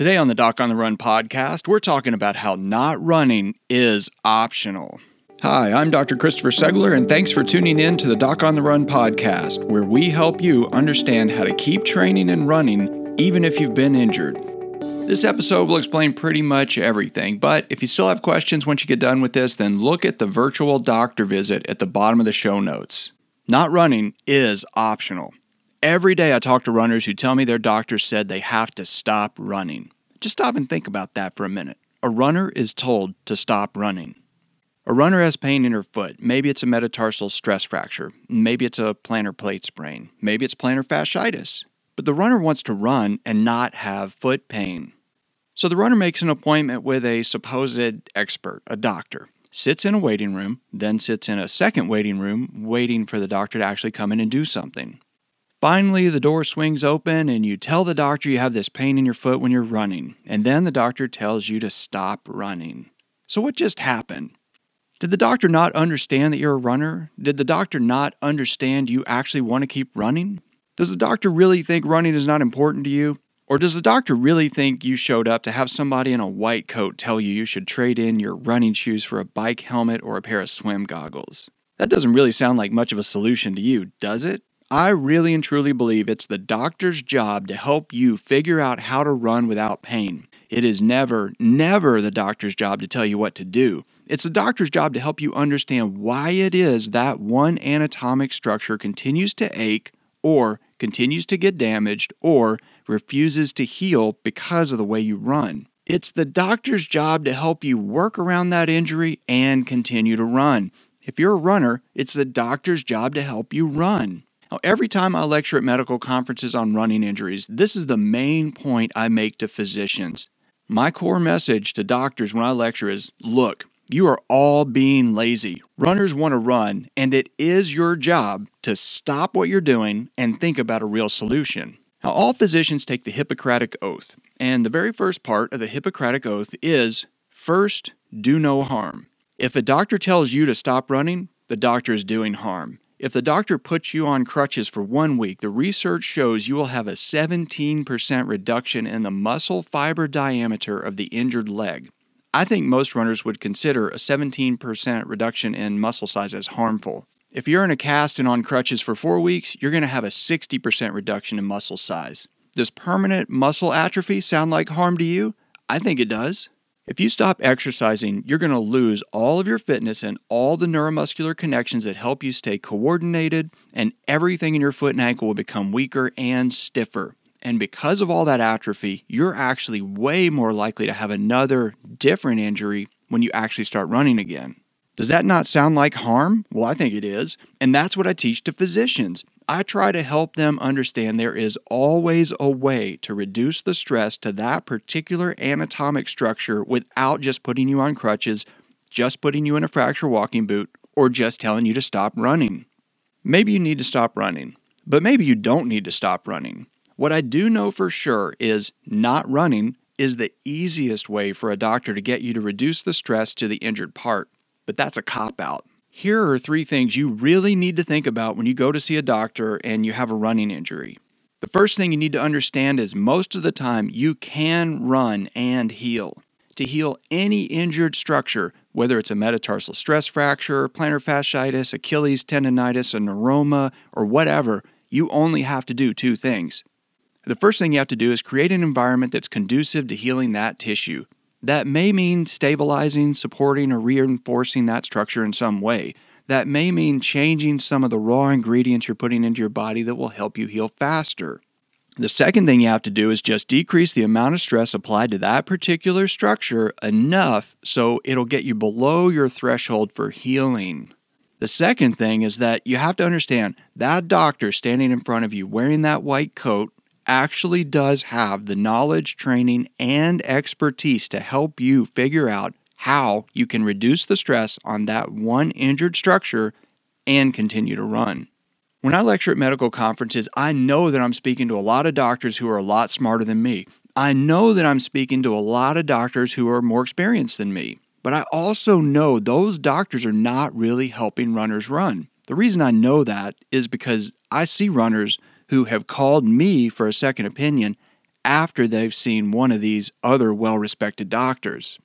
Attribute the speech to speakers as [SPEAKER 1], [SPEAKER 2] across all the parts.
[SPEAKER 1] Today on the Doc on the Run podcast, we're talking about how not running is optional. Hi, I'm Dr. Christopher Segler, and thanks for tuning in to the Doc on the Run podcast, where we help you understand how to keep training and running even if you've been injured. This episode will explain pretty much everything, but if you still have questions once you get done with this, then look at the virtual doctor visit at the bottom of the show notes. Not running is optional. Every day I talk to runners who tell me their doctor said they have to stop running. Just stop and think about that for a minute. A runner is told to stop running. A runner has pain in her foot. Maybe it's a metatarsal stress fracture. Maybe it's a plantar plate sprain. Maybe it's plantar fasciitis. But the runner wants to run and not have foot pain. So the runner makes an appointment with a supposed expert, a doctor, sits in a waiting room, then sits in a second waiting room, waiting for the doctor to actually come in and do something. Finally, the door swings open and you tell the doctor you have this pain in your foot when you're running, and then the doctor tells you to stop running. So, what just happened? Did the doctor not understand that you're a runner? Did the doctor not understand you actually want to keep running? Does the doctor really think running is not important to you? Or does the doctor really think you showed up to have somebody in a white coat tell you you should trade in your running shoes for a bike helmet or a pair of swim goggles? That doesn't really sound like much of a solution to you, does it? I really and truly believe it's the doctor's job to help you figure out how to run without pain. It is never, never the doctor's job to tell you what to do. It's the doctor's job to help you understand why it is that one anatomic structure continues to ache or continues to get damaged or refuses to heal because of the way you run. It's the doctor's job to help you work around that injury and continue to run. If you're a runner, it's the doctor's job to help you run. Now, every time I lecture at medical conferences on running injuries, this is the main point I make to physicians. My core message to doctors when I lecture is look, you are all being lazy. Runners want to run, and it is your job to stop what you're doing and think about a real solution. Now, all physicians take the Hippocratic Oath, and the very first part of the Hippocratic Oath is first, do no harm. If a doctor tells you to stop running, the doctor is doing harm. If the doctor puts you on crutches for one week, the research shows you will have a 17% reduction in the muscle fiber diameter of the injured leg. I think most runners would consider a 17% reduction in muscle size as harmful. If you're in a cast and on crutches for four weeks, you're going to have a 60% reduction in muscle size. Does permanent muscle atrophy sound like harm to you? I think it does. If you stop exercising, you're going to lose all of your fitness and all the neuromuscular connections that help you stay coordinated, and everything in your foot and ankle will become weaker and stiffer. And because of all that atrophy, you're actually way more likely to have another different injury when you actually start running again. Does that not sound like harm? Well, I think it is. And that's what I teach to physicians. I try to help them understand there is always a way to reduce the stress to that particular anatomic structure without just putting you on crutches, just putting you in a fracture walking boot, or just telling you to stop running. Maybe you need to stop running, but maybe you don't need to stop running. What I do know for sure is not running is the easiest way for a doctor to get you to reduce the stress to the injured part but that's a cop out. Here are three things you really need to think about when you go to see a doctor and you have a running injury. The first thing you need to understand is most of the time you can run and heal. To heal any injured structure, whether it's a metatarsal stress fracture, plantar fasciitis, Achilles tendonitis, a neuroma, or whatever, you only have to do two things. The first thing you have to do is create an environment that's conducive to healing that tissue. That may mean stabilizing, supporting, or reinforcing that structure in some way. That may mean changing some of the raw ingredients you're putting into your body that will help you heal faster. The second thing you have to do is just decrease the amount of stress applied to that particular structure enough so it'll get you below your threshold for healing. The second thing is that you have to understand that doctor standing in front of you wearing that white coat actually does have the knowledge, training, and expertise to help you figure out how you can reduce the stress on that one injured structure and continue to run. When I lecture at medical conferences, I know that I'm speaking to a lot of doctors who are a lot smarter than me. I know that I'm speaking to a lot of doctors who are more experienced than me. But I also know those doctors are not really helping runners run. The reason I know that is because I see runners who have called me for a second opinion after they've seen one of these other well respected doctors.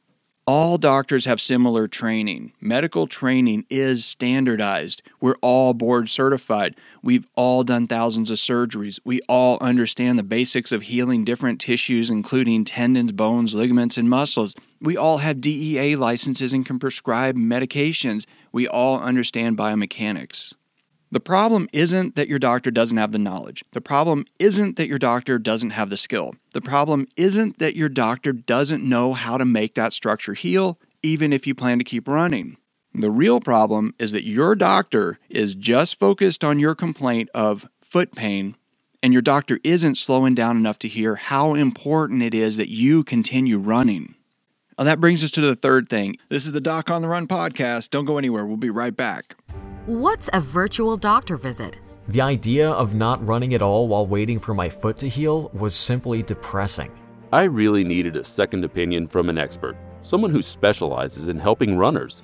[SPEAKER 1] All doctors have similar training. Medical training is standardized. We're all board certified. We've all done thousands of surgeries. We all understand the basics of healing different tissues, including tendons, bones, ligaments, and muscles. We all have DEA licenses and can prescribe medications. We all understand biomechanics. The problem isn't that your doctor doesn't have the knowledge. The problem isn't that your doctor doesn't have the skill. The problem isn't that your doctor doesn't know how to make that structure heal, even if you plan to keep running. The real problem is that your doctor is just focused on your complaint of foot pain, and your doctor isn't slowing down enough to hear how important it is that you continue running. Well, that brings us to the third thing. This is the Doc on the Run podcast. Don't go anywhere. We'll be right back.
[SPEAKER 2] What's a virtual doctor visit?
[SPEAKER 3] The idea of not running at all while waiting for my foot to heal was simply depressing.
[SPEAKER 4] I really needed a second opinion from an expert, someone who specializes in helping runners.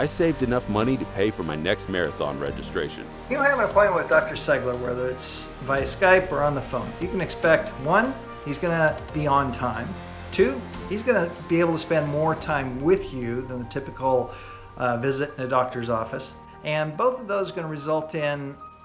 [SPEAKER 4] I saved enough money to pay for my next marathon registration.
[SPEAKER 5] You'll have an appointment with Dr. Segler, whether it's via Skype or on the phone. You can expect one, he's going to be on time. Two, he's going to be able to spend more time with you than the typical uh, visit in a doctor's office. And both of those are going to result in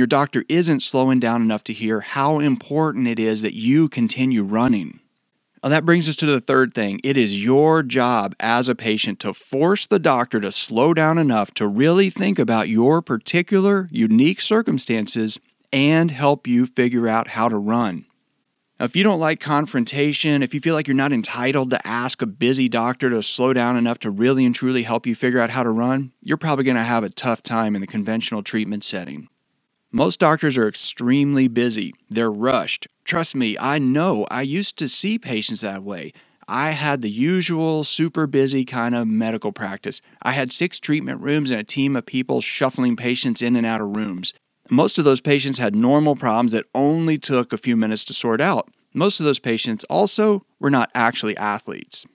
[SPEAKER 1] Your doctor isn't slowing down enough to hear how important it is that you continue running. Well, that brings us to the third thing. It is your job as a patient to force the doctor to slow down enough to really think about your particular unique circumstances and help you figure out how to run. Now, if you don't like confrontation, if you feel like you're not entitled to ask a busy doctor to slow down enough to really and truly help you figure out how to run, you're probably going to have a tough time in the conventional treatment setting. Most doctors are extremely busy. They're rushed. Trust me, I know. I used to see patients that way. I had the usual super busy kind of medical practice. I had six treatment rooms and a team of people shuffling patients in and out of rooms. Most of those patients had normal problems that only took a few minutes to sort out. Most of those patients also were not actually athletes.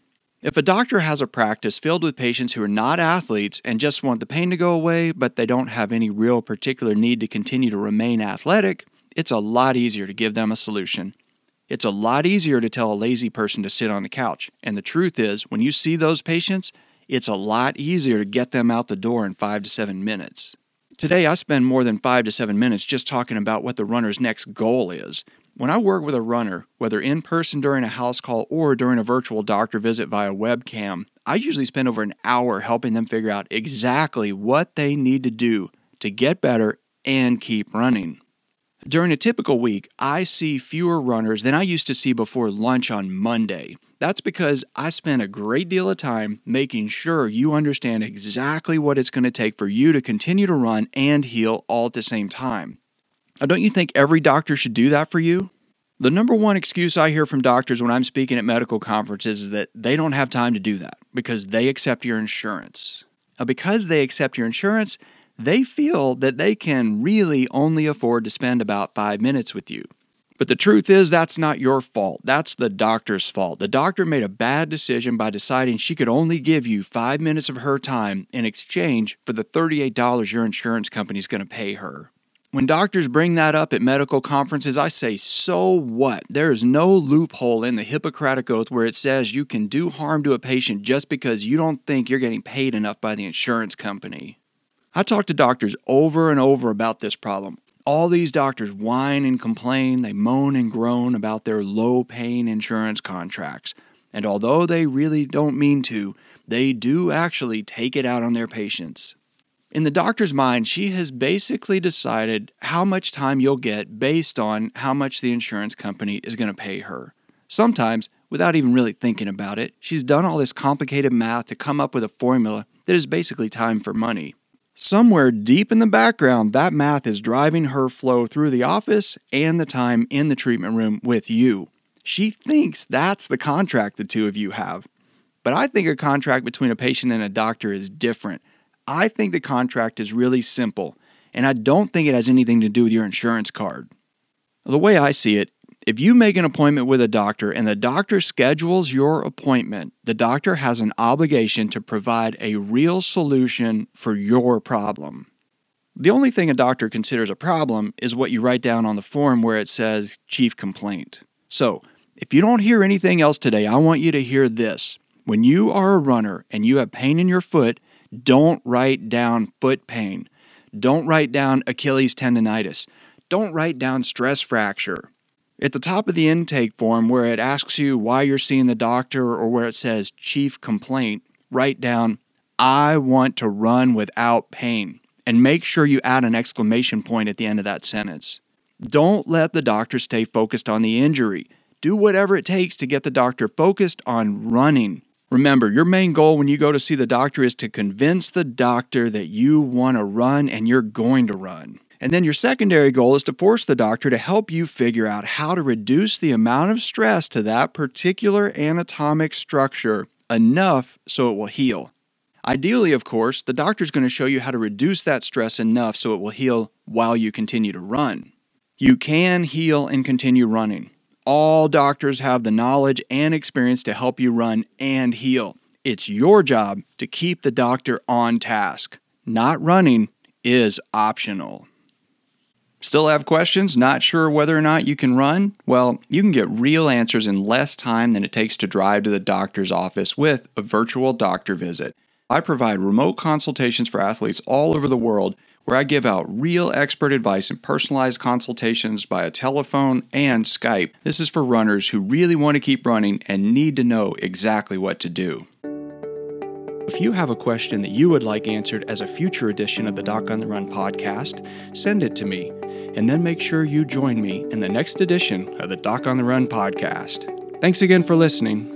[SPEAKER 1] If a doctor has a practice filled with patients who are not athletes and just want the pain to go away, but they don't have any real particular need to continue to remain athletic, it's a lot easier to give them a solution. It's a lot easier to tell a lazy person to sit on the couch. And the truth is, when you see those patients, it's a lot easier to get them out the door in five to seven minutes. Today, I spend more than five to seven minutes just talking about what the runner's next goal is. When I work with a runner, whether in person during a house call or during a virtual doctor visit via webcam, I usually spend over an hour helping them figure out exactly what they need to do to get better and keep running. During a typical week, I see fewer runners than I used to see before lunch on Monday. That's because I spend a great deal of time making sure you understand exactly what it's going to take for you to continue to run and heal all at the same time. Now, don't you think every doctor should do that for you? The number one excuse I hear from doctors when I'm speaking at medical conferences is that they don't have time to do that because they accept your insurance. Now, because they accept your insurance, they feel that they can really only afford to spend about five minutes with you. But the truth is, that's not your fault. That's the doctor's fault. The doctor made a bad decision by deciding she could only give you five minutes of her time in exchange for the $38 your insurance company is going to pay her. When doctors bring that up at medical conferences, I say, so what? There is no loophole in the Hippocratic Oath where it says you can do harm to a patient just because you don't think you're getting paid enough by the insurance company. I talk to doctors over and over about this problem. All these doctors whine and complain, they moan and groan about their low paying insurance contracts. And although they really don't mean to, they do actually take it out on their patients. In the doctor's mind, she has basically decided how much time you'll get based on how much the insurance company is going to pay her. Sometimes, without even really thinking about it, she's done all this complicated math to come up with a formula that is basically time for money. Somewhere deep in the background, that math is driving her flow through the office and the time in the treatment room with you. She thinks that's the contract the two of you have. But I think a contract between a patient and a doctor is different. I think the contract is really simple, and I don't think it has anything to do with your insurance card. The way I see it, if you make an appointment with a doctor and the doctor schedules your appointment, the doctor has an obligation to provide a real solution for your problem. The only thing a doctor considers a problem is what you write down on the form where it says chief complaint. So, if you don't hear anything else today, I want you to hear this. When you are a runner and you have pain in your foot, don't write down foot pain. Don't write down Achilles tendonitis. Don't write down stress fracture. At the top of the intake form, where it asks you why you're seeing the doctor or where it says chief complaint, write down, I want to run without pain. And make sure you add an exclamation point at the end of that sentence. Don't let the doctor stay focused on the injury. Do whatever it takes to get the doctor focused on running. Remember, your main goal when you go to see the doctor is to convince the doctor that you want to run and you're going to run. And then your secondary goal is to force the doctor to help you figure out how to reduce the amount of stress to that particular anatomic structure enough so it will heal. Ideally, of course, the doctor is going to show you how to reduce that stress enough so it will heal while you continue to run. You can heal and continue running. All doctors have the knowledge and experience to help you run and heal. It's your job to keep the doctor on task. Not running is optional. Still have questions? Not sure whether or not you can run? Well, you can get real answers in less time than it takes to drive to the doctor's office with a virtual doctor visit. I provide remote consultations for athletes all over the world where I give out real expert advice and personalized consultations via telephone and Skype. This is for runners who really want to keep running and need to know exactly what to do. If you have a question that you would like answered as a future edition of the Doc on the Run podcast, send it to me, and then make sure you join me in the next edition of the Doc on the Run podcast. Thanks again for listening.